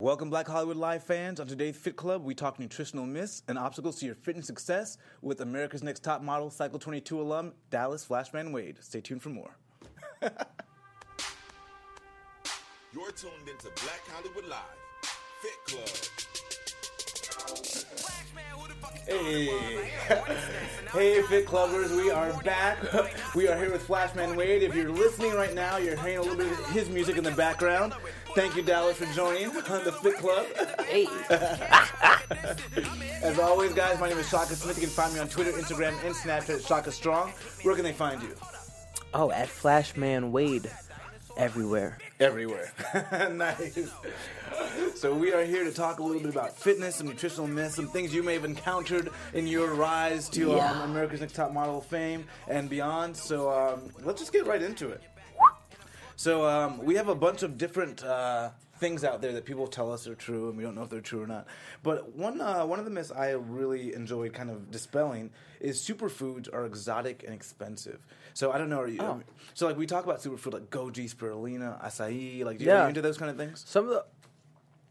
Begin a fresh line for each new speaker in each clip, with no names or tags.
Welcome, Black Hollywood Live fans. On today's Fit Club, we talk nutritional myths and obstacles to your fitness success with America's Next Top Model, Cycle 22 alum, Dallas Flashman Wade. Stay tuned for more.
You're tuned into Black Hollywood Live, Fit Club.
Hey, hey, Fit Clubbers, we are back. We are here with Flashman Wade. If you're listening right now, you're hearing a little bit of his music in the background. Thank you, Dallas, for joining on the Fit Club.
Hey.
As always, guys, my name is Shaka Smith. You can find me on Twitter, Instagram, and Snapchat at Shaka Strong. Where can they find you?
Oh, at Flashman Wade. Everywhere.
Everywhere. nice. So we are here to talk a little bit about fitness, some nutritional myths, some things you may have encountered in your rise to um, America's Next Top Model of fame and beyond. So um, let's just get right into it. So um, we have a bunch of different uh, things out there that people tell us are true, and we don't know if they're true or not. But one uh, one of the myths I really enjoyed kind of dispelling is superfoods are exotic and expensive. So I don't know. Are you,
Oh.
So like we talk about superfood like goji, spirulina, acai. Like, do you,
Yeah.
are you into those kind of things?
Some of the.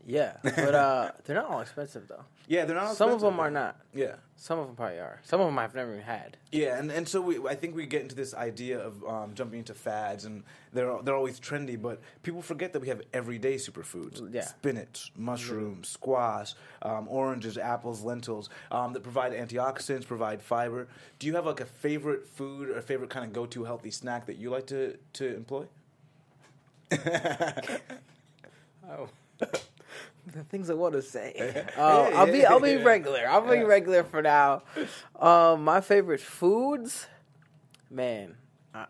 Yeah, but uh, they're not all expensive though.
Yeah, they're not.
Some of them are not.
Yeah.
Some of them probably are. Some of them I've never even had.
Yeah, and, and so we, I think we get into this idea of um, jumping into fads, and they're they're always trendy, but people forget that we have everyday superfoods:
Yeah.
spinach, mushrooms, squash, um, oranges, apples, lentils um, that provide antioxidants, provide fiber. Do you have like a favorite food or a favorite kind of go-to healthy snack that you like to to employ?
Oh. The things I want to say. Uh, I'll be I'll be regular. I'll be regular for now. Um, my favorite foods, man. I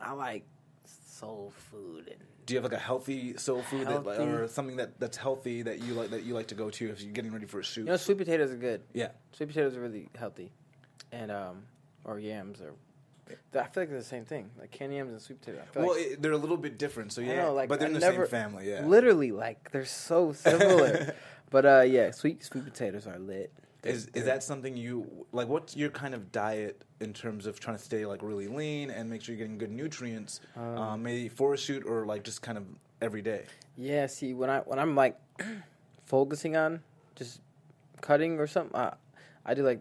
I like soul food and
Do you have like a healthy soul food that, or something that, that's healthy that you like that you like to go to if you're getting ready for a shoot?
you know sweet potatoes are good.
yeah.
Sweet potatoes are really healthy, and um, or yams are. I feel like they're the same thing, like candy yams and sweet potatoes. I feel
Well,
like,
it, they're a little bit different, so
I
yeah.
know, like,
but they're in the
never-
same family, yeah.
Literally, like they're so similar. but uh, yeah, sweet sweet potatoes are lit.
Is is that something you like? What's your kind of diet in terms of trying to stay like really lean and make sure you're getting good nutrients, um, maybe for a shoot or like just kind of every day?
Yeah, see, when I when I'm like focusing on just cutting or something, I, I do like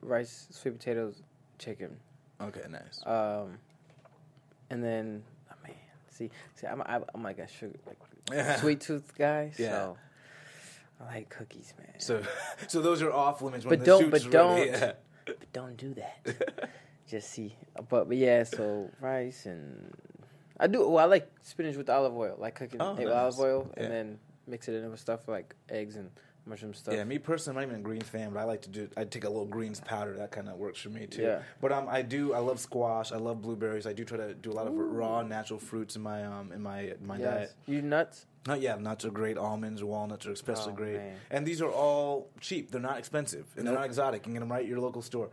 rice, sweet potatoes, chicken,
Okay, nice.
um, and then oh, man, see, see, I'm I'm, I'm like a sugar like sweet tooth guy,
Yeah.
so I like cookies, man.
so so those are off limits
But don't- but don't-
ready. Yeah.
but don't do that. Just see, but but yeah, so rice and I do. Well, I like spinach with olive oil, like cooking
Oh,
it with olive oil,
Yeah.
and then mix it in with stuff like eggs and mushroom stuff.
Yeah, me personally, I'm not even a greens fan, but I like to do. I take a little greens powder. That kind of works for me too.
Yeah.
But um, I do. I love squash. I love blueberries. I do try to do a lot of raw, natural fruits in my um in my in my
Yes.
diet.
You nuts?
Not yeah, nuts are great. Almonds, walnuts are especially
Oh,
great.
man.
And these are all cheap. They're not expensive, and they're not exotic. You can get them right at your local store.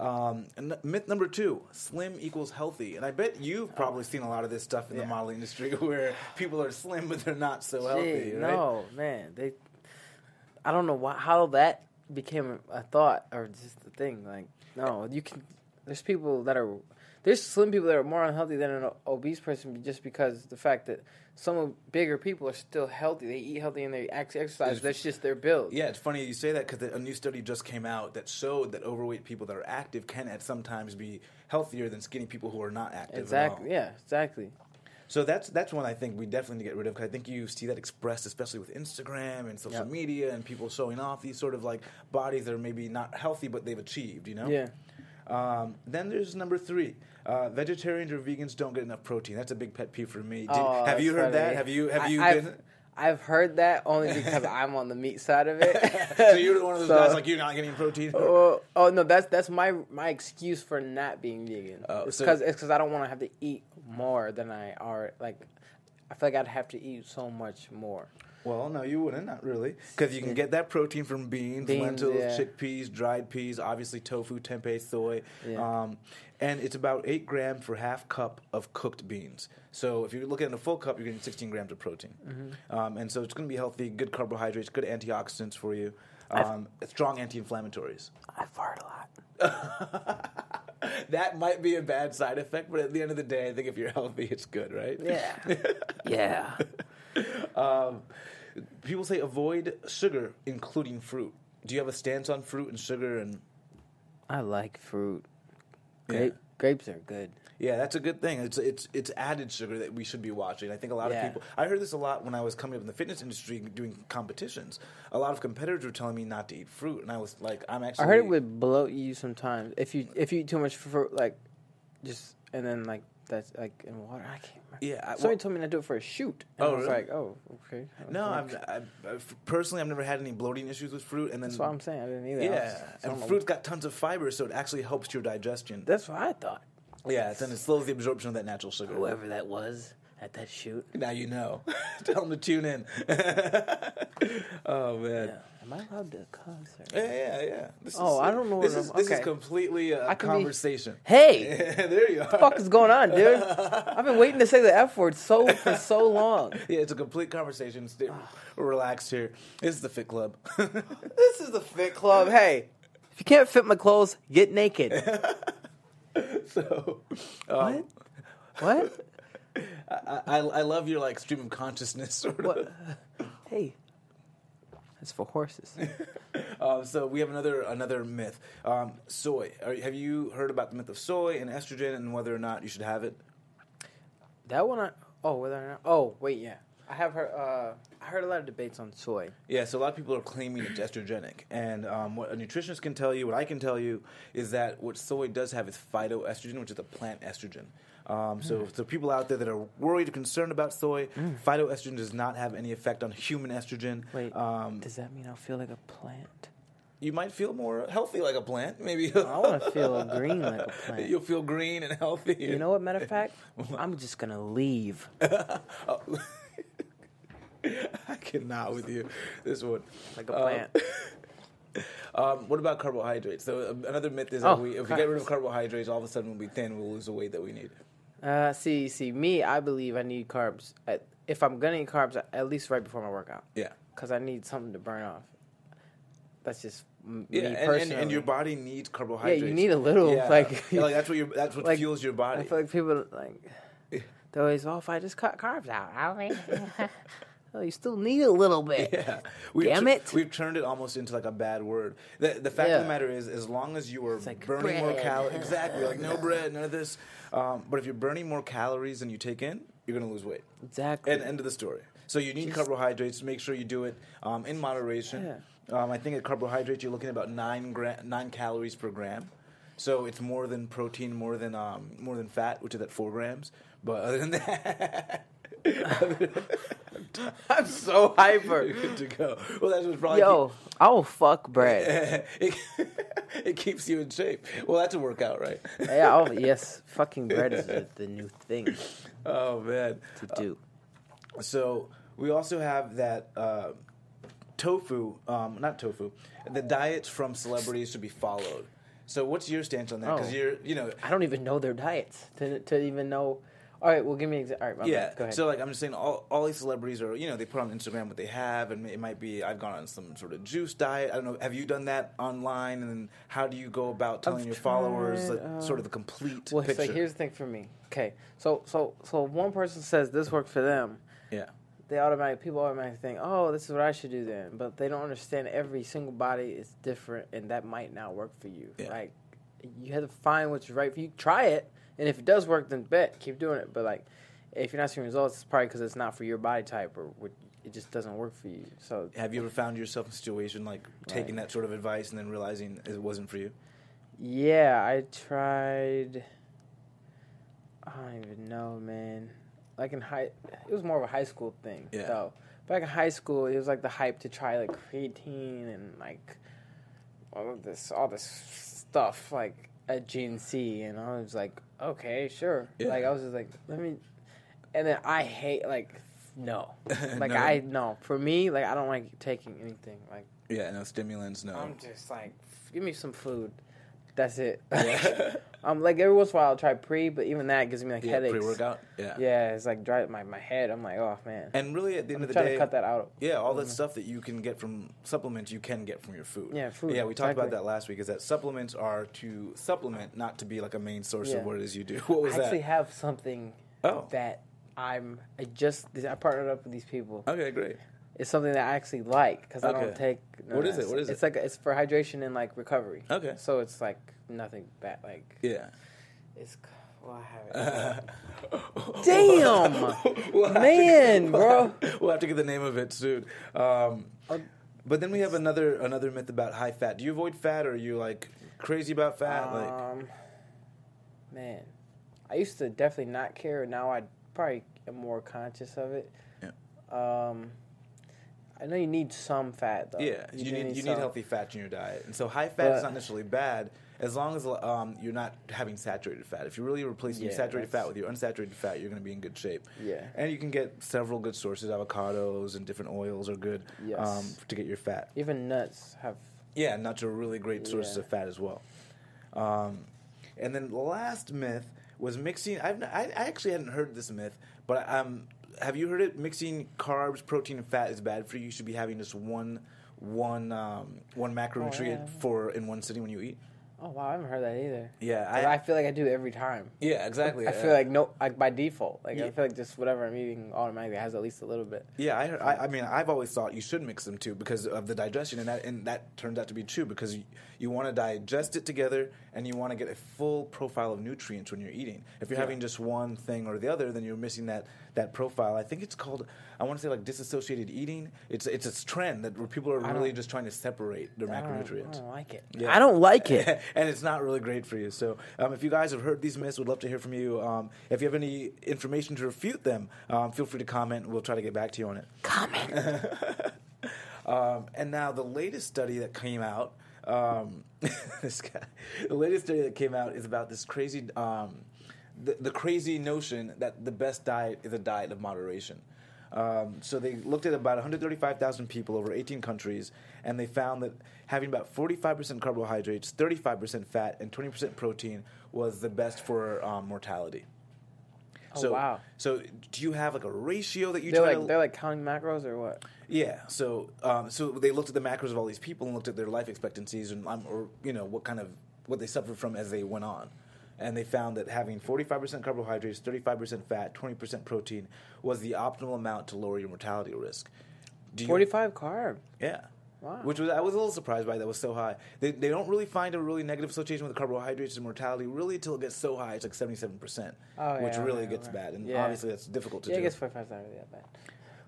Um, and myth number two: slim equals healthy. And I bet you've probably seen a lot of this stuff in the modeling industry, where people are slim but they're not so healthy.
Gee,
right?
No, man. They. I don't know why, how that became a thought or just a thing. Like, no, you can. There's people that are. There's slim people that are more unhealthy than an obese person just because the fact that some bigger people are still healthy. They eat healthy and they actually exercise. That's just their build.
Yeah, it's funny you say that because a new study just came out that showed that overweight people that are active can at sometimes be healthier than skinny people who are not active. at
Exactly. Yeah. Exactly.
So that's that's one I think we definitely need to get rid of because I think you see that expressed especially with Instagram and social
Yep.
media and people showing off these sort of like bodies that are maybe not healthy but they've achieved. You know.
Yeah.
Um, then there's number three. Uh, vegetarians or vegans don't get enough protein. That's a big pet peeve for me. Did-
Oh,
have you heard that? Have you have
I-
you
I've,
been?
I've heard that only because I'm on the meat side of it.
so you're one of those
So-
guys like you're not getting protein.
Oh, oh no, that's that's my my excuse for not being vegan.
Oh,
it's
so-
because it's because I don't want to have to eat more than I are. Like, I feel like I'd have to eat so much more.
Well, no, you wouldn't. Not really, because you can get that protein from beans,
Beans,
lentils,
yeah.
chickpeas, dried peas, obviously tofu, tempeh, soy,
Yeah.
um, and it's about eight grams for half cup of cooked beans. So if you're looking at a full cup, you're getting 16 grams of protein,
Mm-hmm.
um, and so it's going to be healthy, good carbohydrates, good antioxidants for you, um, strong anti-inflammatories.
I fart a lot.
that might be a bad side effect, but at the end of the day, I think if you're healthy, it's good, right?
Yeah, yeah.
Um, people say avoid sugar, including fruit. Do you have a stance on fruit and sugar? And
I like fruit.
Yeah.
Grapes are good.
yeah, that's a good thing. It's it's it's added sugar that we should be watching. I think a lot
Yeah.
of people. I heard this a lot when I was coming up in the fitness industry doing competitions. A lot of competitors were telling me not to eat fruit, and I was like, I'm actually.
I heard it would bloat you sometimes if you if you eat too much fruit, like just and then like that's like in water. I can't. remember.
Yeah, I-
somebody
well-
told me to do it for a shoot. And
Oh,
I was
really?
like, oh, okay.
No, I've, I've, I've personally I've never had any bloating issues with fruit, and then
That's what I'm saying. I didn't either. I was-
yeah, and fruit's got tons of fiber, so it actually helps your digestion.
That's what I thought.
Yeah, and it slows the absorption of that natural sugar.
Whoever that was at that shoot.
Now you know. Tell them to tune in. oh man.
Yeah. Am I allowed to cuss? Or...
Yeah, yeah, yeah. This
Oh, I don't know
This
what
is this is completely a
can be-
conversation.
Hey,
there you are.
what the fuck is going on, dude? I've been waiting to say the F word so for so long.
Yeah, it's a complete conversation. Stay relaxed here. This is the Fit Club.
This is the Fit Club. Hey, if you can't fit my clothes, get naked.
so, um,
What?
I, I I love your like stream of consciousness sort of.
What? Hey, that's for horses.
Um, so we have another another myth. Um, soy. Are, have you heard about the myth of soy and estrogen and whether or not you should have it?
That one, I oh whether or not oh wait yeah, I have heard uh I heard a lot of debates on soy.
Yeah, so a lot of people are claiming it's estrogenic, and um, what a nutritionist can tell you, what I can tell you, is that what soy does have is phytoestrogen, which is a plant estrogen. Um, so,
Mm.
so people out there that are worried or concerned about soy, phytoestrogen does not have any effect on human estrogen.
Wait,
um,
does that mean I'll feel like a plant?
you might feel more healthy like a plant. Maybe
I want to feel green like a plant.
You'll feel green and healthy.
You know what? Matter of fact, I'm just gonna leave.
I cannot with you. This one.
Like a
Um,
plant.
Um, what about carbohydrates? So uh, another myth is that
Oh,
we, if we get rid of carbohydrates, all of a sudden we'll be thin. We'll lose the weight that we need.
Uh, see, see, me, I believe I need carbs. At, if I'm gonna eat carbs, at least right before my workout,
Yeah.
because I need something to burn off. That's just m-
Yeah,
me
and, and,
personally.
and your body needs carbohydrates.
yeah, you need a little
Yeah.
like.
Yeah, like that's what your that's what
like,
fuels your body.
I feel like people like they're always, oh, if I just cut carbs out, I'll be. oh, you still need a little bit.
yeah, we've
Damn it.
We've turned it almost into like a bad word. The, the fact of the matter is, as long as you are
like
burning more calories, exactly, like no bread, none of this. Um, but if you're burning more calories than you take in, you're gonna lose weight.
Exactly.
And end of the story. So you need
Just-
carbohydrates. Make sure you do it um, in moderation. Um, I think at carbohydrates you're looking at about nine gra- nine calories per gram. So it's more than protein, more than um, more than fat, which is at four grams. But other than that,
I'm so hyper.
you're good to go. Well, that's what's probably
Yo, I will fuck bread.
it, it keeps you in shape. Well, that's a workout, right?
yeah, oh yes, fucking bread is the, the new thing
Oh man.
to do.
So we also have that uh, tofu, um, not tofu. The diets from celebrities should be followed. So what's your stance on that? Because
Oh.
you're, you know,
I don't even know their diets to to even know. All right, well, give me. Exa- all right, my
yeah.
bad. Go ahead.
So like I'm just saying, all, all these celebrities are, you know, they put on Instagram what they have, and it might be I've gone on some sort of juice diet. I don't know. Have you done that online? And then how do you go about telling
I've
your followers
tried,
like,
uh,
sort of the complete
well,
picture?
like here's the thing for me. Okay, so so so one person says this worked for them.
yeah.
They automatically people automatically think, oh, this is what I should do then. But they don't understand every single body is different, and that might not work for you.
Yeah.
Like you have to find what's right for you. Try it, and if it does work, then bet keep doing it. But like if you're not seeing results, it's probably because it's not for your body type or what- it just doesn't work for you. So
Have you ever found yourself in a situation like taking
Right.
that sort of advice and then realizing it wasn't for you?
Yeah, I tried. I don't even know, man. Like in high, it was more of a high school thing,
Yeah.
though. Back in high school, it was like the hype to try like creatine and like all of this, all this stuff like at GNC, and I was like, okay, sure.
Yeah.
Like I was just like, let me. And then I hate like no, like
No.
I no. For me, like I don't like taking anything. Like
Yeah, no stimulants, no.
I'm just like, give me some food. That's it.
Yeah.
I'm like every once in a while I'll try pre, but even that gives me like
yeah,
headaches.
pre-workout. Yeah.
Yeah, it's like dry my my head. I'm like, oh man.
And really, at the end
I'm
of the day,
to cut that out.
yeah, all that mm. stuff that you can get from supplements, you can get from your food.
Yeah, food,
Yeah, we talked about that last week. Is that supplements are to supplement, not to be like a main source
Yeah.
of what it is you do. What was that?
I actually have something
Oh.
that I'm. I just I partnered up with these people.
Okay, great.
It's something that I actually like because I don't
Okay.
take.
What is it? What is
it's
it?
like it's for hydration and like recovery.
Okay.
So it's like nothing bad. Like
Yeah.
it's. Well, I have it. Damn!
We'll have
Man, bro.
We'll have to get the name of it soon. Um,
Uh,
but then we have another another myth about high fat. Do you avoid fat, or are you like crazy about fat? like,
Um, man, I used to definitely not care. Now I probably am more conscious of it.
Yeah.
Um, I know you need some fat though.
yeah, you,
do
need, you need healthy fat in your diet, and so high fat is not necessarily bad as long as um, you're not having saturated fat. If you're really replacing your saturated fat with your unsaturated fat, you're going to be in good shape.
Yeah.
and you can get several good sources. Avocados and different oils are good
Yes.
um, to get your fat.
Even nuts have.
Yeah, nuts are really great sources
Yeah.
of fat as well. Um, and then the last myth was mixing. I've I, I actually hadn't heard this myth, but I um, have you heard it? Mixing carbs, protein, and fat is bad for you. You should be having just one one um, one macronutrient
yeah.
for in one sitting when you eat.
Oh wow, I haven't heard that either.
Yeah, I,
I, feel like I do every time.
yeah, exactly.
I feel like no, like by default, like
Yeah.
I feel like just whatever I'm eating automatically has at least a little bit.
Yeah, I, heard, I, I mean, I've always thought you should mix them too because of the digestion, and that and that turns out to be true because you, you want to digest it together, and you want to get a full profile of nutrients when you're eating. If you're
Yeah.
having just one thing or the other, then you're missing that that profile. I think it's called I want to say like disassociated eating. It's it's a trend that where people are really just trying to separate their
I don't, I don't like it.
Yeah.
I don't like it.
and it's not really great for you. So, um, if you guys have heard these myths, we'd love to hear from you. Um, if you have any information to refute them, um, feel free to comment. We'll try to get back to you on it.
Comment.
Um, and now the latest study that came out, um, this guy, the latest study that came out is about this crazy, um, the, the crazy notion that the best diet is a diet of moderation. Um, so they looked at about 135,000 people over 18 countries, and they found that having about 45% carbohydrates, 35% fat, and 20% protein was the best for um, mortality.
Oh,
so,
wow.
So, do you have like a ratio that you
they're like
to?
they're like counting macros or what?
Yeah, so um, so they looked at the macros of all these people and looked at their life expectancies and um, or you know what kind of what they suffered from as they went on, and they found that having forty five percent carbohydrates, thirty five percent fat, twenty percent protein was the optimal amount to lower your mortality risk. Do you-
Forty five carb.
yeah.
Wow.
Which was I was a little surprised by that was so high. They, they don't really find a really negative association with carbohydrates and mortality really until it gets so high. It's like seventy seven percent,
Oh,
which
yeah,
really
right,
gets
right.
bad. And
Yeah.
obviously that's difficult to
Yeah, I guess forty five is not really that bad.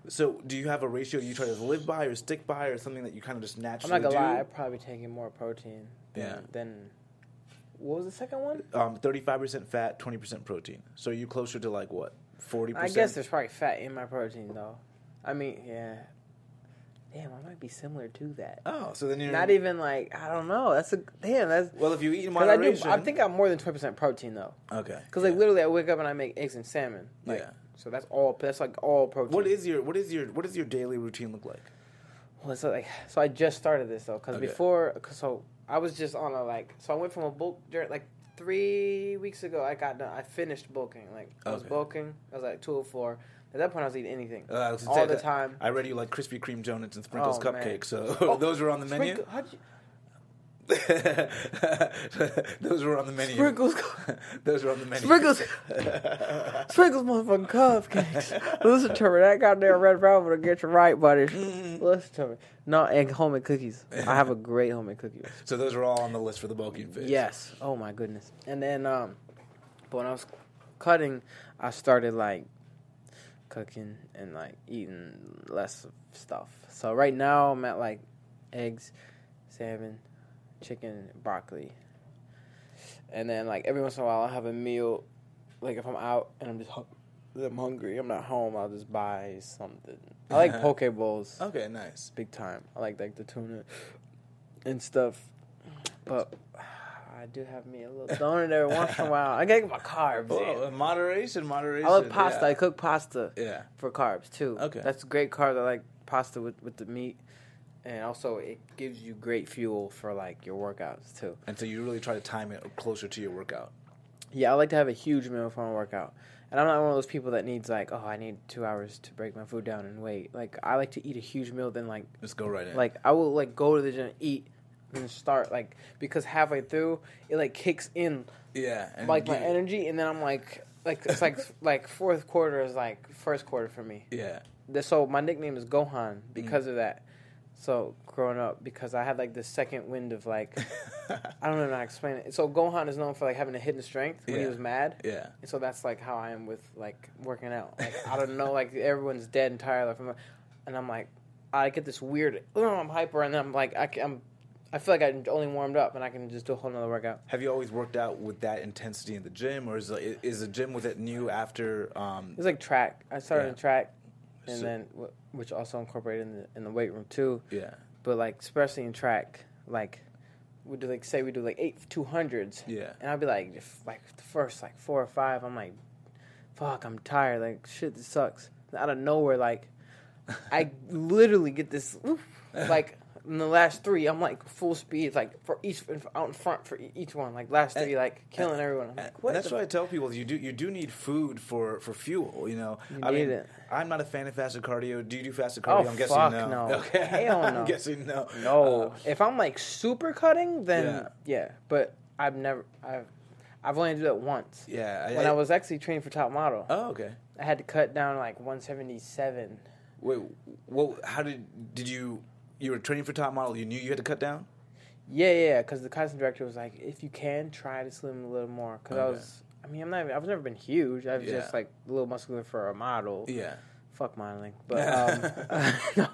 So, do you have a ratio you try to live by or stick by, or something that you kind of just naturally?
I'm not gonna
do?
lie, I'd probably taking more protein. Than,
Yeah.
Than what was the second one?
Um, thirty-five percent fat, twenty percent protein. So, are you closer to like what, forty? percent I
guess there's probably fat in my protein though. I mean, yeah. Damn, I might be similar to that.
Oh, so then you're
Not even like I don't know. That's a damn. That's
Well, if you eat in
because I do.
moderation,
I think I'm more than twenty percent protein though.
Okay.
Because like literally, I wake up and I make eggs and salmon. Like,
Yeah.
So that's all. That's like all protein.
What is your what is your what does your daily routine look like?
Well, so like, so I just started this though, because
Okay.
before, cause so I was just on a like, so I went from a bulk journey like three weeks ago. I got done. I finished bulking. Like I was
Okay.
bulking. I was like two hundred four. At that point, I was eating anything
Uh,
all the
that-
time.
I read you like Krispy Kreme donuts and sprinkles
Oh, man.
cupcakes. So
Oh,
those were on the menu.
How'd you,
those were on the menu.
Sprinkles.
those were on the menu.
Sprinkles. Sprinkles, motherfucking cupcakes. Listen to me. That goddamn red velvet will get you right, buddy.
Mm-hmm.
Listen to me. No, and homemade cookies. I have a great homemade cookie.
so those were all on the list for the bulking phase.
Yes. Oh my goodness. And then, um, but when I was cutting, I started like cooking and like eating less stuff. So right now I'm at like eggs, salmon, chicken, broccoli, and then like every once in a while I'll have a meal. Like if I'm out and I'm just I'm hungry, I'm not home. I'll just buy something. I like poke bowls
Okay, nice.
big time. I like like the tuna and stuff, but I do have me a little donut every once in a while. I gotta get my carbs.
Oh,
in.
moderation, moderation.
I love pasta.
Yeah.
I cook pasta
yeah.
for carbs too.
Okay.
that's great carbs. I like pasta with with the meat, and also it gives you great fuel for like your workouts too.
And so you really try to time it closer to your workout.
Yeah, I like to have a huge meal before my workout. And I'm not one of those people that needs like, oh, I need two hours to break my food down and wait. Like I like to eat a huge meal, then like
Just go right in.
Like I will like go to the gym, eat, and start like because halfway through it like kicks in
yeah, and
like my energy, and then I'm like like it's like like fourth quarter is like first quarter for me.
Yeah,
so my nickname is Gohan
Mm.
because of that. So growing up, because I had like the second wind of like, I don't know how to explain it. So Gohan is known for like having a hidden strength when he was mad.
yeah.
And so that's like how I am with like working out. Like I don't know, like everyone's dead and tired, like, from, and I'm like, I get this weird, oh, I'm hyper, and then I'm like, I, am I feel like I only warmed up, and I can just do a whole nother workout.
Have you always worked out with that intensity in the gym, or is the, is the gym with it new after? Um,
It's like track. I started
Yeah.
in track, and
So-
then which also incorporated in the in the weight room too.
yeah,
But like especially in track, like we do like say we do like eight two hundreds,
yeah.
and I'd be like if, like the first like four or five, I'm like, fuck, I'm tired. Like shit, this sucks. Out of nowhere, like I literally get this oof, like. In the last three, I'm like full speed, like for each out in front for each one. Like last three, like killing everyone. I'm like,
And that's why I tell people you do you do need food for, for fuel. You know,
You
I mean,
it.
I'm not a fan of fasted cardio. Do you do fasted
Oh,
cardio? I'm guessing
fuck
no.
no.
Okay,
Hell
I'm
no.
guessing no.
No,
Uh,
if I'm like super cutting, then
Yeah.
yeah. But I've never, I've, I've only done it once.
yeah.
When I was actually training for top model,
Oh, okay.
I had to cut down like 177.
Wait, well, how did did you? You were training for top model. You knew you had to cut down.
Yeah, yeah, because the casting director was like, if you can, try to slim a little more. Because I was, I mean, I'm not, even- I've never been huge. I was
Yeah.
just like a little muscular for a model.
Yeah.
Fuck modeling, but um, no.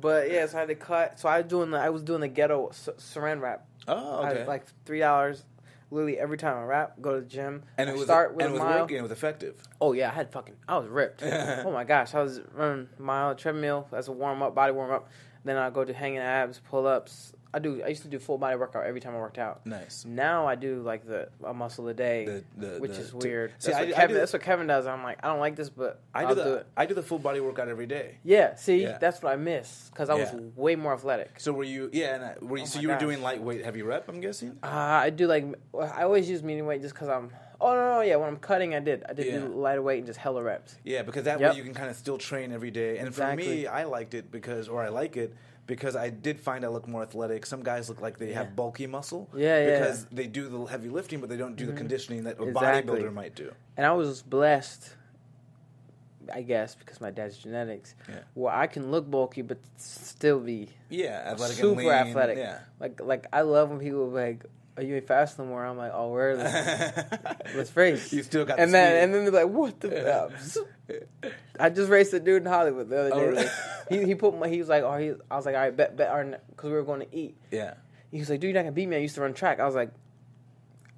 But yeah, so I had to cut. So I was doing the, I was doing the ghetto s- saran wrap.
Oh,
I-
okay.
like three dollars, literally every time I rap, go to the gym.
and
I
it was
start with
and it was
mile.
working. It was effective.
Oh yeah, I had fucking, I was ripped. oh my gosh, I was running a mile treadmill as a warm up, body warm up. Then I go to hanging abs, pull ups. I do. I used to do full body workout every time I worked out.
Nice.
Now I do like the a muscle a day,
The- the-
which
the-
is weird.
See,
that's,
I
what Kevin, that's what Kevin does. I'm like, I don't like this, but
I do
do
the
it.
I do the full body workout every day.
Yeah, see,
Yeah.
that's what I miss because I was way more athletic.
So were you? Yeah, and I, were you,
Oh
so you were doing lightweight heavy rep? I'm guessing.
Uh, I do like I always use medium weight just because I'm. Oh no, no, yeah. When I'm cutting, I did. I did
Yeah.
do lighter weight and just hella reps.
Yeah, because that
Yep.
way you can kind of still train every day. And for me, I liked it because, or I like it because I did find I look more athletic. Some guys look like they
Yeah.
have bulky muscle.
Yeah, yeah.
Because they do the heavy lifting, but they don't do the mm-hmm. conditioning that a
Exactly.
bodybuilder might do.
And I was blessed, I guess, because my dad's genetics,
Yeah.
where I can look bulky but still be
Yeah, athletic
super athletic.
Yeah.
Like, like I love when people are like, "Are you ain't fast no more?" I'm like, "Oh, where is Let's race."
You still got
and
the
then
speed.
and then they're like, "What the?" I just raced a dude in Hollywood the other
Oh,
day.
really?
he he put my he was like, "Oh, he." I was like, "All right, bet bet," because we were going to eat.
yeah.
He was like, "Dude, you're not gonna beat me. I used to run track." I was like,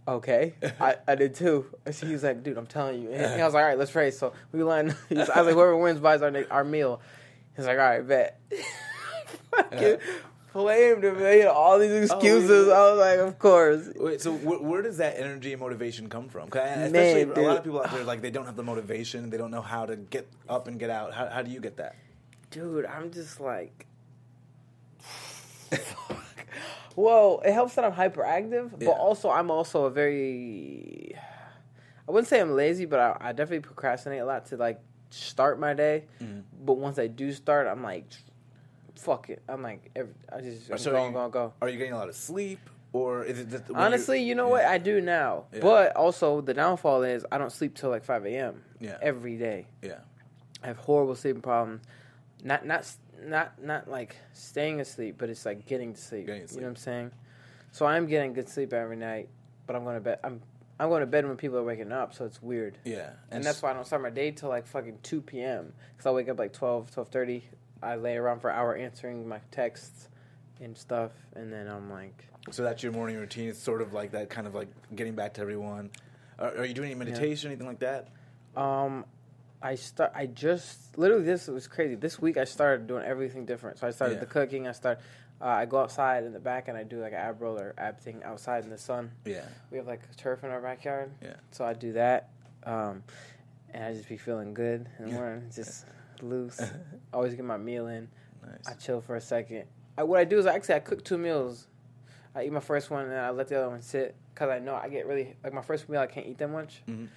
"Okay, I, I did too." So he was like, "Dude, I'm telling you." And I was like, "All right, let's race." So we lined. I was like, "Whoever wins buys our our meal." He's like, "All right, bet." Fucking flamed him. They had all these excuses.
really?
I was like, "Of course."
Wait, so wh- where does that energy and motivation come from? I-
Man,
especially a lot of people out there, like they don't have the motivation, they don't know how to get up and get out. How, how do you get that?
Dude, I'm just like. well, it helps that I'm hyperactive,
Yeah.
but also I'm also a very. I wouldn't say I'm lazy, but I, I definitely procrastinate a lot to like start my day.
Mm-hmm.
But once I do start, I'm like, fuck it. I'm like, every, I just I'm
So
go,
you-
go.
Are you getting a lot of sleep, or is it when
Honestly, you know what? I do now.
Yeah.
But also, the downfall is I don't sleep till like 5 a.m.
Yeah.
every day.
yeah,
I have horrible sleeping problems. Not not not not like staying asleep, but it's like getting to sleep.
Getting
You know what I'm saying? So I'm getting good sleep every night, but I'm going to bed. I'm I'm going to bed when people are waking up, so it's weird.
yeah,
And, that's why I don't start my day till like fucking 2 p.m. Because I wake up like 12, 12.30. I lay around for an hour answering my texts and stuff, and then I'm like,
So that's your morning routine. It's sort of like that, kind of like getting back to everyone. Are, are you doing any meditation, or anything like that?
Um, I start. I just literally this was crazy. This week I started doing everything different. So I started
Yeah.
the cooking. I start. Uh, I go outside in the back and I do like an ab roll or ab thing outside in the sun.
Yeah,
We have like turf in our backyard.
Yeah.
So I do that, um, and I just be feeling good in the morning, just loose. Always get my meal in.
nice.
I chill for a second. I, what I do is actually I cook two meals. I eat my first one and I let the other one sit because I know I get really like my first meal I can't eat that much,
Mhm.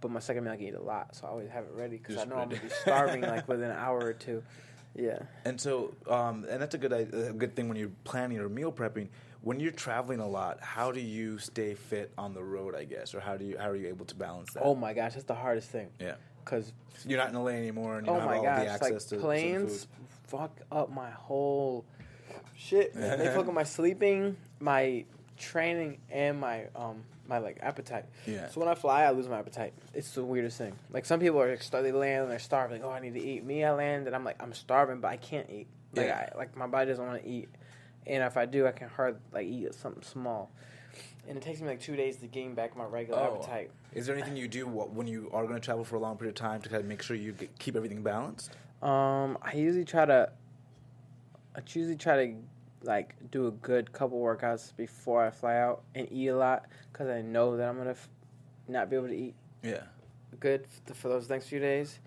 but my second meal I can eat a lot, so I always have it ready because I know I'm gonna be starving like within an hour or two. Yeah.
And so, um, and that's a good i- a good thing when you're planning or meal prepping. When you're traveling a lot, how do you stay fit on the road? I guess, or how do you how are you able to balance that?
Oh my gosh, that's the hardest thing.
yeah,
because
You're not in LA anymore, and you
oh
don't
my
have all
gosh,
the
like
access to certain
planes fuck up my whole shit. Man. they fuck up my sleeping, my training, and my um my like appetite.
Yeah.
So when I fly, I lose my appetite. It's the weirdest thing. Like some people are star- they land and they're starving. Like, oh, I need to eat. Me, I land and I'm like I'm starving, but I can't eat. Like
Yeah.
I like my body doesn't want to eat, and if I do, I can hardly like eat something small. And it takes me like two days to gain back my regular
Oh.
appetite.
Is there anything you do when you are going to travel for a long period of time to kind of make sure you get, keep everything balanced?
Um, I usually try to. I usually try to like do a good couple workouts before I fly out and eat a lot because I know that I'm gonna f- not be able to eat
Yeah.
good f- for those next few days.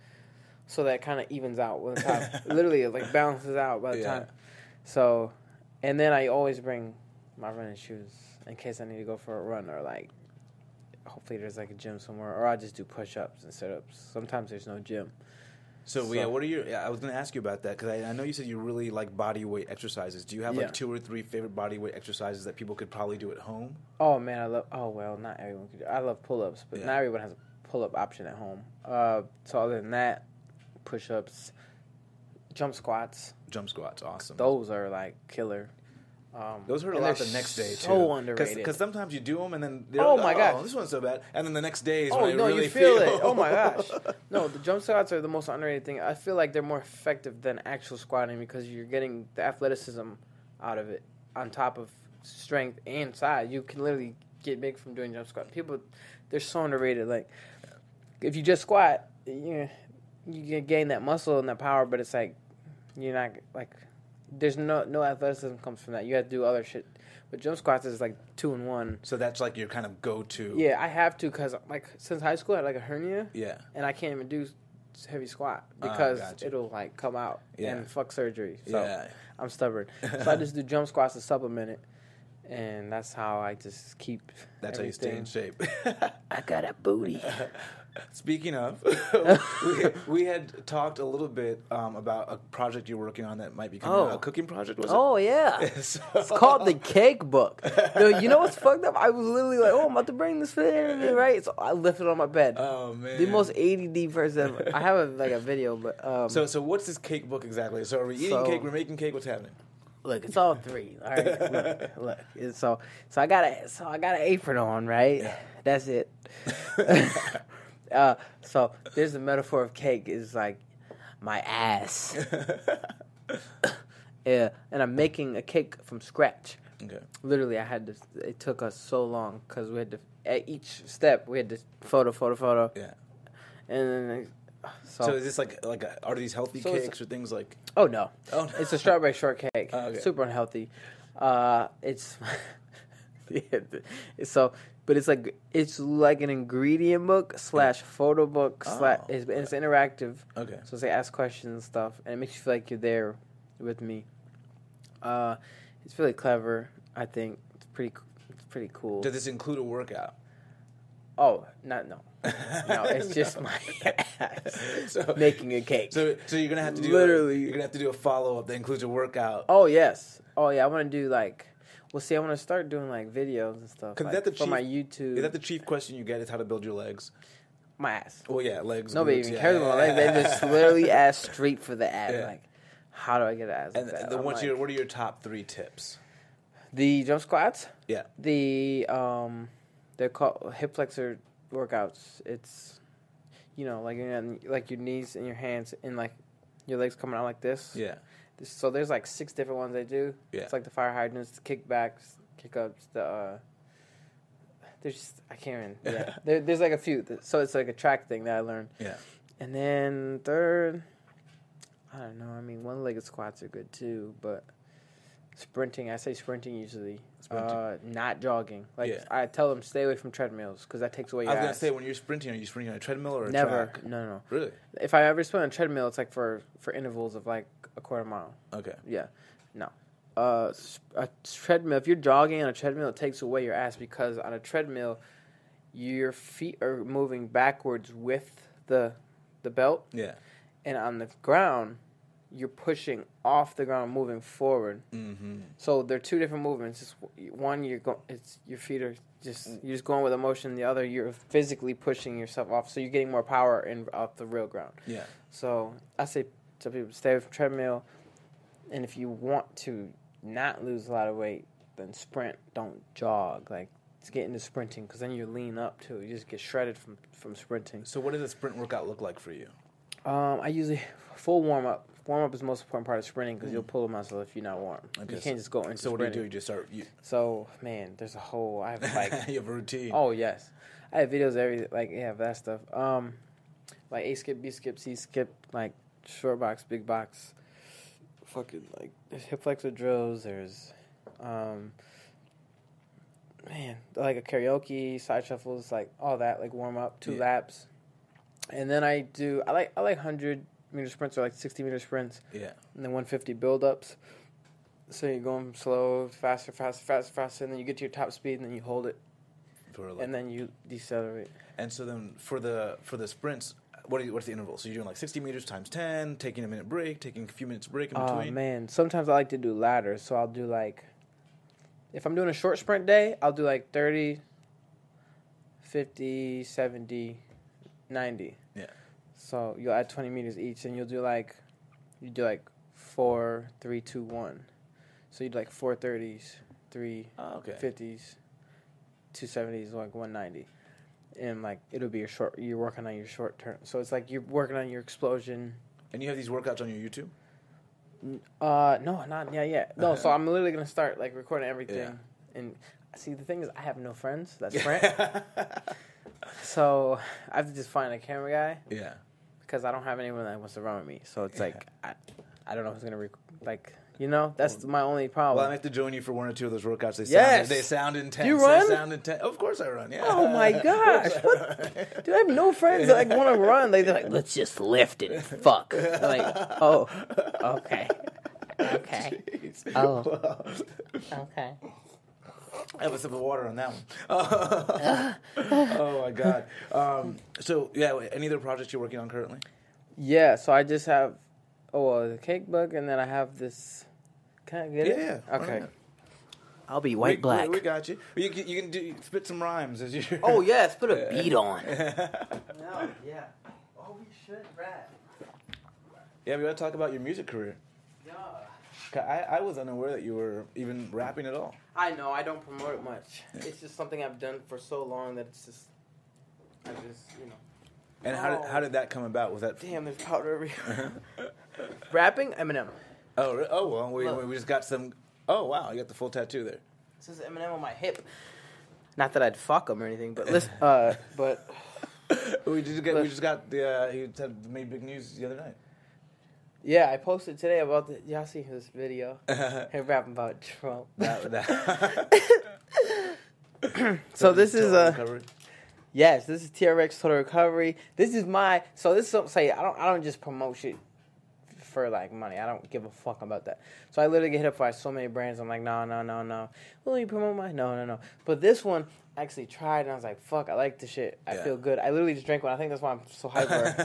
So that kind of evens out with the time. Literally, it like balances out by the
Yeah.
time. So, and then I always bring my running shoes in case I need to go for a run or like. Hopefully, there's like a gym somewhere, or I just do push-ups and sit-ups. Sometimes there's no gym.
So,
So-
yeah, what are your? Yeah, I was going to ask you about that because I, I know you said you really like body weight exercises. Do you have like
Yeah.
two or three favorite body weight exercises that people could probably do at home?
Oh man, I love. Oh well, not everyone could. Do, I love pull-ups, but
Yeah.
not everyone has a pull-up option at home. Uh, so other than that, push-ups, jump squats,
Jump squats, awesome.
those are like killer. Um,
Those hurt a lot the next day too.
So underrated.
Because sometimes you do them and then they're
Oh my gosh.
this one's so bad, and then the next day is
oh
when
no,
really
you feel,
feel
it. Oh my gosh. No, the jump squats are the most underrated thing. I feel like they're more effective than actual squatting because you're getting the athleticism out of it on top of strength and size. You can literally get big from doing jump squat. People, they're so underrated. Like, if you just squat, you you can gain that muscle and that power, but it's like you're not like there's no no athleticism comes from that. You have to do other shit. But jump squats is like two and one.
So that's like your kind of go-to.
Yeah, I have to because like since high school I had like a hernia
Yeah.
and I can't even do heavy squat
Ah,
because
gotcha.
it'll like come out
Yeah.
and fuck surgery. So
Yeah.
I'm stubborn. so I just do jump squats to supplement it, and that's how I just keep.
That's how you stay in shape.
I got a booty.
Speaking of, we, we had talked a little bit um, about a project you're working on that might be coming
Oh.
out. A cooking project, was
oh yeah.
So-
It's called the Cake Book. No, you know what's fucked up? I was literally like, "Oh, I'm about to bring this for the interview, right?" So I lifted it on my bed.
Oh man.
the most ADD person ever. I have a, like a video, but um,
So, so what's this cake book exactly? So, are we eating
So-
cake? We're making cake. What's happening?
Look, it's all three. All right, look, look. So so I got a so I got an apron on, right?
Yeah.
That's it. Uh, so there's a metaphor of cake is like my ass. yeah, and I'm making a cake from scratch.
okay.
Literally, I had to. It took us so long because we had to at each step we had to photo, photo, photo,
Yeah.
and then so,
So, is this like like a, are these healthy
So
cakes or things like?
oh no,
Oh, no.
it's a strawberry shortcake.
Oh, okay.
Super unhealthy. Uh, it's so, but it's like it's like an ingredient book slash photo book slash.
Oh,
It's, it's interactive,
Okay.
so like ask questions and stuff, and it makes you feel like you're there with me. Uh, it's really clever. I think it's pretty. It's pretty cool.
Does this include a workout?
oh, not no. No, it's just my ass
So-
making a cake.
So, so you're gonna have to do
Literally.
you're gonna have to do a follow up that includes a workout.
Oh yes. Oh yeah. I want to do like. Well, see, I want to start doing like videos and stuff.
'Cause
like,
that the
for my YouTube.
Is that the chief question you get? Is how to build your legs?
my ass?
Well, yeah, legs.
Nobody even
yeah,
cares about my legs. They just literally ask straight for the ass.
Yeah.
Like, how do I get an ass?
And
like that?
then what's
like,
your what are your top three tips?
the jump squats?
Yeah.
The um, they're called hip flexor workouts. It's, you know, like your like your knees and your hands and like your legs coming out like this.
Yeah.
This- So there's like six different ones they do.
Yeah.
It's like the fire hydrants, the kickbacks, kick ups, the uh there's just I can't even yeah. there, there's like a few. So it's like a track thing that I learned.
Yeah.
And then third I don't know, I mean one legged squats are good too, but sprinting, I say sprinting usually.
Sprinting.
Uh, not jogging. Like
Yeah.
I tell them stay away from treadmills because that takes away your I
was gonna
ass.
say when you're sprinting, are you sprinting on a treadmill or a
Never.
track?
No, no.
Really?
If I ever sprint on a treadmill, it's like for for intervals of like a quarter mile.
Okay.
Yeah, no. Uh, a treadmill. If you're jogging on a treadmill, it takes away your ass because on a treadmill, your feet are moving backwards with the the belt,
Yeah.
and on the ground, you're pushing off the ground, moving forward.
Mm-hmm.
So they're two different movements. It's one you're go, it's your feet are just you're just going with emotion. The other you're physically pushing yourself off, so you're getting more power in off the real ground.
Yeah.
So I say to people, stay from treadmill, and if you want to not lose a lot of weight, then sprint. Don't jog. Like to get into sprinting, because then you lean up too. You just get shredded from from sprinting.
So, what does a sprint workout look like for you?
Um, I usually full warm up. Warm up is the most important part of sprinting because you'll pull a muscle if you're not warm.
Okay,
You can't just go into
So, what do you
sprinting.
do? You just start. You,
So man, there's a whole. I have like
you have a routine.
Oh yes, I have videos every like yeah that stuff. Um, like A skip, B skip, C skip, like short box, big box. Fucking like there's hip flexor drills. There's, um, man, like a karaoke, side shuffles, like all that, like warm up, two
Yeah.
laps, and then I do. I like I like hundred meter sprints are like sixty meter sprints,
Yeah.
and then one fifty build ups. So you're going slow, faster, faster, faster, faster, and then you get to your top speed, and then you hold it
For like,
and then you decelerate.
And so then for the for the sprints, what are you, what's the interval? So you're doing like 60 meters times 10, taking a minute break, taking a few minutes break in between.
Oh man, sometimes I like to do ladders, so I'll do like if I'm doing a short sprint day, I'll do like 30 50, 70, 90. So you'll add 20 meters each and you'll do like you do like 4 3 2 1. So you do like 4 30s, 3
Oh, okay.
50s, 270s, like 190. And like it'll be your short you're working on your short term. So it's like you're working on your explosion
And you have these workouts on your YouTube.
Uh, no, not yeah, yeah. No, so I'm literally gonna start like recording everything.
Yeah.
And see, the thing is, I have no friends that sprint, so I have to just find a camera guy
yeah.
Because I don't have anyone that wants to run with me. So it's like I, I don't know who's gonna rec- like, you know, that's my only problem.
Well, I have to join you for one or two of those workouts. They sound,
Yes.
they sound intense.
you run?
They sound intense. Of course I run. Yeah.
Oh my gosh! What? Dude, I have no friends that like want to run. Like they're like, let's just lift and Fuck. I'm like, oh, okay, okay,
Jeez.
Oh.
Wow.
okay.
I have a sip of water on that one. oh my god. Um, so yeah, any other projects you're working on currently?
Yeah, so I just have oh well, the cake book, and then I have this. Can I get it?
Yeah, yeah.
Okay.
Alright.
I'll be white
we,
black.
We, got you. You, can- you can do spit some rhymes as you.
oh yes, put a beat on.
yeah.
no, yeah. Oh, we should rap.
Yeah, we gotta talk about your music career.
Yeah.
I, I was unaware that you were even rapping at all.
I know. I don't promote it much. It's just something I've done for so long that it's just. I just you know.
And how did,
Oh.
how did that come about? Was that
Damn, there's powder everywhere. Rapping Eminem.
Oh, oh well, we,
Look.
we just got some. Oh wow, you got the full tattoo there.
This is Eminem on my hip. Not that I'd fuck him or anything, but listen. Uh, but
we just got we just got the uh, he made big news the other night.
Yeah, I posted today about the. Y'all see this video? Uh-huh. Him rapping about Trump.
That- that-
So this is a uh,
recovery.
yes. This is TRX Total Recovery. This is my. So this is. Say I don't. I don't just promote shit for like money. I don't give a fuck about that. So I literally get hit up by so many brands. I'm like, no, no, no, no. Will you promote my? No, no, no. But this one I actually tried, and I was like, fuck, I like the shit. I
Yeah.
feel good. I literally just drank one. I think that's why I'm so hyper.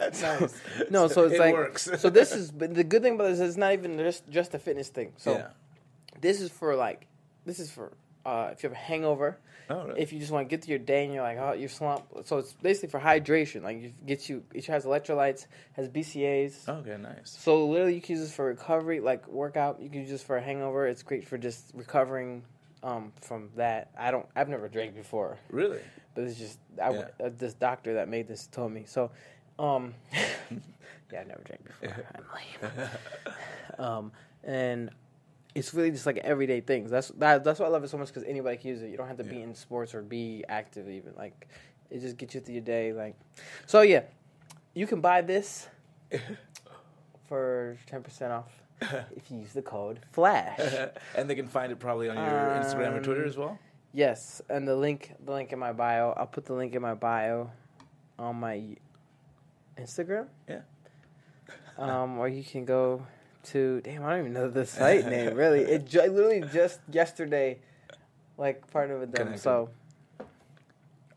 nice.
no, so it's
it
like
works.
so this is but the good thing about this is it's not even just just a fitness thing. So
yeah.
this is for like this is for uh, if you have a hangover,
Oh, really?
if you just want to get through your day and you're like oh you're slump. So it's basically for hydration. Like it gets you. It has electrolytes, has BCAAs.
okay, nice.
So literally you can use this for recovery, like workout. You can use this for a hangover. It's great for just recovering um, from that. I don't. I've never drank before,
Really?
but it's just I,
Yeah.
uh, this doctor that made this told me. So, um, yeah, I've never drank before. I'm lame. um, and it's really just like everyday things. That's that, that's why I love it so much because anybody can use it. You don't have to be in sports or be active even. Like it just gets you through your day. Like so, yeah, you can buy this for ten percent off if you use the code Flash.
and they can find it probably on your Instagram or Twitter
Um,
as well.
Yes, and the link, the link in my bio. I'll put the link in my bio on my Instagram.
Yeah.
Um, or you can go to. Damn, I don't even know the site name. Really, it ju- literally just yesterday, like part of it.
Connected.
So.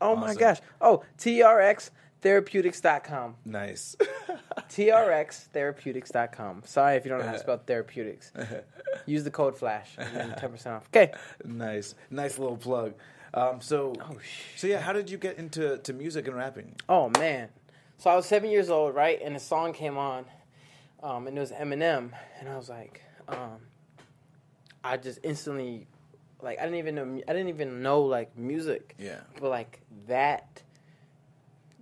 Oh my gosh! Oh, trx Therapeutics.com.
Nice.
TRXtherapeutics.com. Sorry if you don't know how to spell therapeutics. Use the code FLASH and 10% off. Okay.
nice. Nice little plug. Um, so,
Oh,
so yeah, how did you get into to music and rapping?
Oh, man. So I was seven years old, right? And a song came on, um, and it was Eminem. And I was like, um, I just instantly, like, I didn't even know, I didn't even know, like, music.
Yeah.
But, like, that,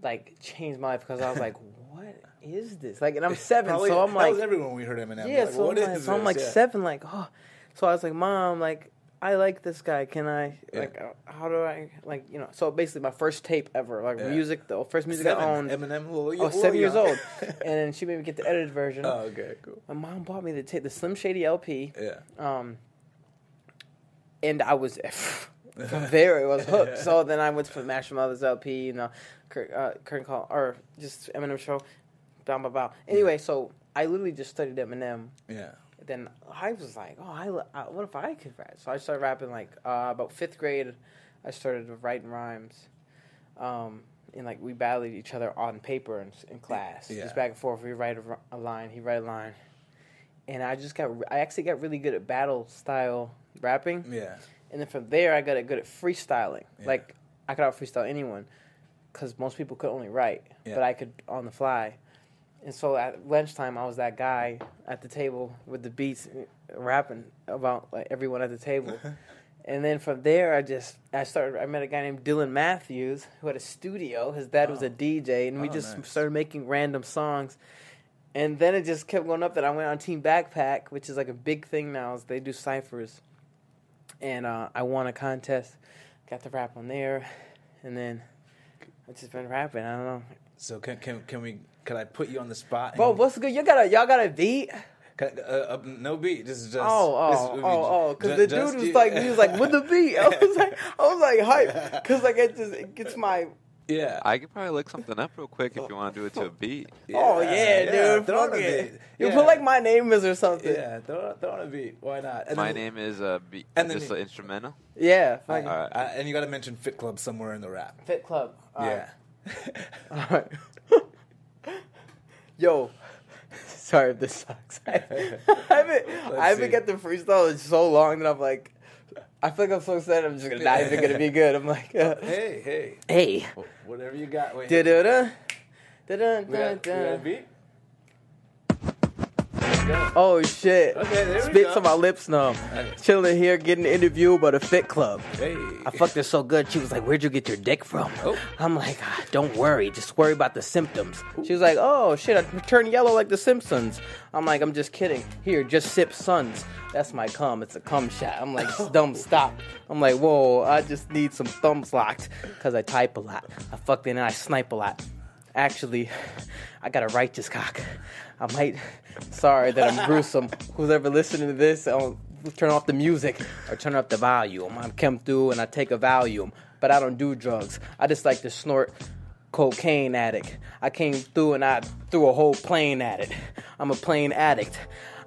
like, changed my life because I was like, what is this? Like, and I'm seven,
Probably-
so I'm like, that
was everyone we heard Eminem.
Yeah,
Like,
so,
what
I'm like, so I'm like
Yeah.
seven, like, oh. So I was like, Mom, like, I like this guy. Can I,
Yeah.
like, uh, how do I, like, you know? So basically, my first tape ever, like,
Yeah.
music, the first music
Seven.
I owned.
Eminem,
was
little
years old, and then she made me get the edited version.
oh, okay, cool.
My mom bought me the tape, the Slim Shady LP,
Yeah.
um, and I was there. I was hooked. So then I went for Marshall Mathers LP, you know, Kurt, uh, Call, or just Eminem show, blah blah blah. Anyway, so I literally just studied Eminem.
Yeah.
Then I was like, oh, I, uh, what if I could rap? So I started rapping like uh, about fifth grade. I started writing rhymes. Um, and like we battled each other on paper in, in class,
Yeah.
just back and forth. We write a line, he write a line, and I just got, I actually got really good at battle style rapping.
Yeah.
And then from there, I got good at freestyling.
Yeah.
Like I could out freestyle anyone, because most people could only write,
Yeah.
but I could on the fly. And so at lunchtime, I was that guy at the table with the beats, rapping about like everyone at the table. and then from there, I just I started. I met a guy named Dylan Matthews who had a studio. His dad was
Oh.
a DJ, and we
Oh,
just
nice.
started making random songs. And then it just kept going up. That I went on Team Backpack, which is like a big thing now. Is they do ciphers, and uh, I won a contest, got to rap on there, and then I just been rapping. I don't know.
So can can can we? Can I put you on the spot?
Bro, what's good? You got a y'all got a beat?
Can, uh, uh, no beat. This is just.
Oh, oh,
would be
oh, oh! Because the dude was
you-
like, he was like, with the beat. I was like, I was like hype, because like it just it gets my.
yeah.
I could probably look something up real quick if you want to do it to a beat.
oh yeah, dude,
Throw on
fuck
a beat.
You
Yeah.
put like my name is or something.
Yeah, throw, throw on a beat. Why not? And
My
then-
name is uh, beat,
And then
just
you-
an instrumental.
Yeah, fuck it.
Alright.
uh, and you got to mention Fit Club somewhere in the rap.
Fit Club. All right.
yeah.
All right. Yo, sorry if this sucks. I haven't, I haven't got the freestyle in so long that I'm like, I feel like I'm so excited. I'm just gonna not even gonna be good. I'm like, uh,
hey, hey.
hey,
Whatever you got. Wait.
da da da, da da
we, got, we got a
da.
beat?
Oh shit!
Okay, there we
Spit
go.
to my lips numb.
Okay.
Chilling here, getting interviewed by the Fit Club.
Hey.
I fucked her so good. She was like, "Where'd you get your dick from?"
Oh.
I'm like, ah, "Don't worry, just worry about the symptoms." She was like, "Oh shit, I turned yellow like the Simpsons." I'm like, "I'm just kidding. Here, just sip Suns. That's my cum. It's a cum shot." I'm like, "Dumb, stop." I'm like, "Whoa, I just need some thumbs locked because I type a lot. I fucked in and I snipe a lot." Actually, I got a righteous cock. I might. Sorry that I'm gruesome. Who's ever listening to this? I'll turn off the music or turn up the volume. I'm come through and I take a Valium, but I don't do drugs. I just like to snort cocaine addict. I came through and I threw a whole plane at it. I'm a plane addict.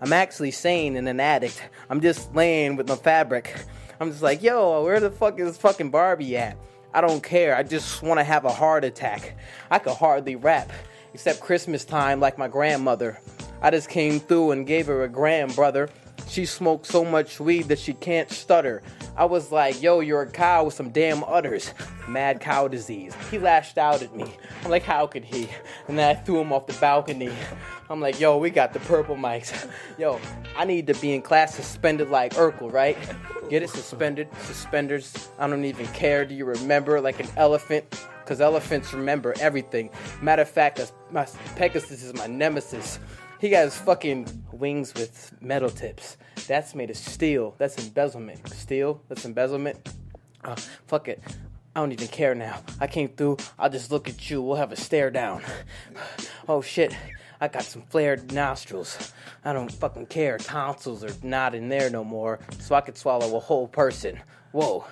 I'm actually sane and an addict. I'm just laying with my fabric. I'm just like, yo, where the fuck is fucking Barbie at? I don't care. I just want to have a heart attack. I could hardly rap, except Christmas time, like my grandmother. I just came through and gave her a gram, brother. She smoked so much weed that she can't stutter. I was like, yo, you're a cow with some damn udders. Mad cow disease. He lashed out at me. I'm like, how could he? And then I threw him off the balcony. I'm like, yo, we got the purple mics. Yo, I need to be in class suspended like Urkel, right? Get it suspended, suspenders. I don't even care. Do you remember like an elephant? Because elephants remember everything. Matter of fact, my Pegasus is my nemesis. He got his fucking wings with metal tips. That's made of steel. That's embezzlement. Steel? That's embezzlement. Uh, fuck it. I don't even care now. I came through. I'll just look at you. We'll have a stare down. Oh shit. I got some flared nostrils. I don't fucking care. Tonsils are not in there no more. So I could swallow a whole person. Whoa.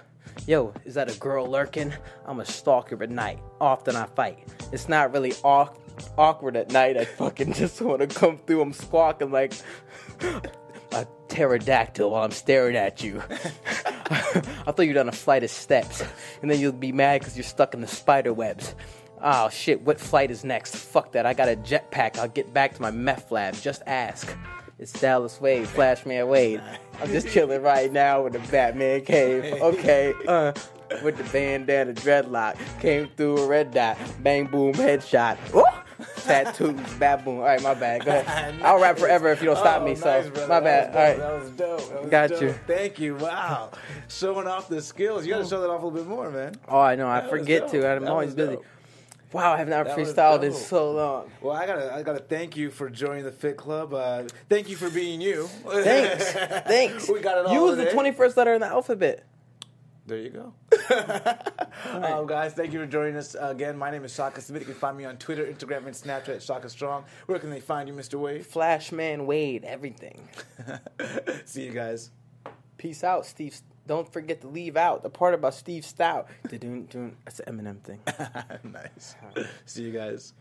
Yo, is that a girl lurking? I'm a stalker at night. Often I fight. It's not really awk- awkward at night. I fucking just want to come through. I'm squawking like a pterodactyl while I'm staring at you. I thought you'd on a flight of steps, and then you'll be mad because you're stuck in the spider webs. Oh shit, what flight is next? Fuck that, I got a jetpack. I'll get back to my meth lab. Just ask. It's Dallas Wade, Flashman Wade. I'm just chilling right now with the Batman cave. Okay, uh, with the bandana dreadlock. Came through a red dot. Bang boom headshot. Ooh! Tattoos, boom. All right, my bad. Go ahead. I'll rap forever if you don't stop
Oh,
me.
nice,
So
brother.
my bad. All right.
That was dope. That was
Got
dope.
you.
Thank you. Wow. Showing off the skills. You got to show that off a little bit more, man.
Oh, I know. I
That
forget to. I'm
That
always busy.
dope.
Wow, I have not
That
freestyled in so long.
Well, I gotta, I gotta thank you for joining the Fit Club. Uh, thank you for being you.
Thanks. Thanks.
we got it all.
You was the 21st letter in the alphabet.
There you go. um, guys, thank you for joining us again. My name is Shaka Smith. You can find me on Twitter, Instagram, and Snapchat at Shaka Strong. Where can they find you, Mr. Wade?
Flashman Wade, everything.
See you guys.
Peace out, Steve. Don't forget to leave out the part about Steve Stout. Dun, dun. That's an Eminem thing.
nice. See you guys.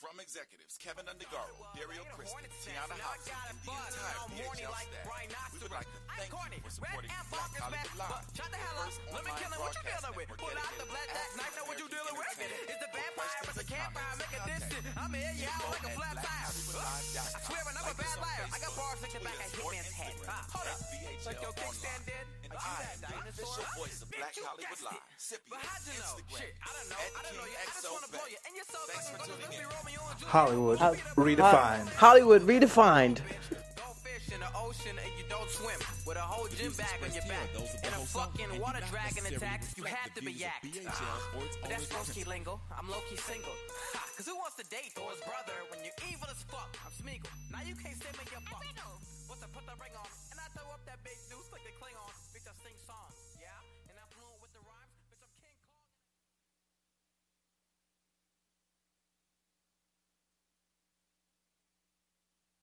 From executives Kevin Undergaro, Dario Christie, Tiana Hudson, and the entire BHL staff, we would like to thank you for supporting Black Hollywood Live, the first online broadcast network dedicated to all
Know what you dealing with?
entertainment.
It's the vampire, it's a campfire, make a distance. I'm in you out like a flat tire. I swear I'm a bad liar. I got bars like the back of Hitman's head. Hold up. Like your kickstand dead?
And I am the official voice of Black Hollywood Live. Sippy,
But how'd you know?
Instagram,
Shit, I don't know. I don't know. I just wanna blow you. And you're so fucking
tuning
good. Be Romeo and Juliet.
Hollywood redefined.
Hollywood redefined.
Don't fish in the ocean and you don't swim with a whole gym bag on your back and a fucking water dragon attack. You have to be yacked. But that's Broski lingo. I'm low key single. Ha, Cause who wants to date Thor's brother when you're evil as fuck? I'm Smeagol. Now you can't say me your fuck. What's I put the ring on and I throw up that big deuce like the clay.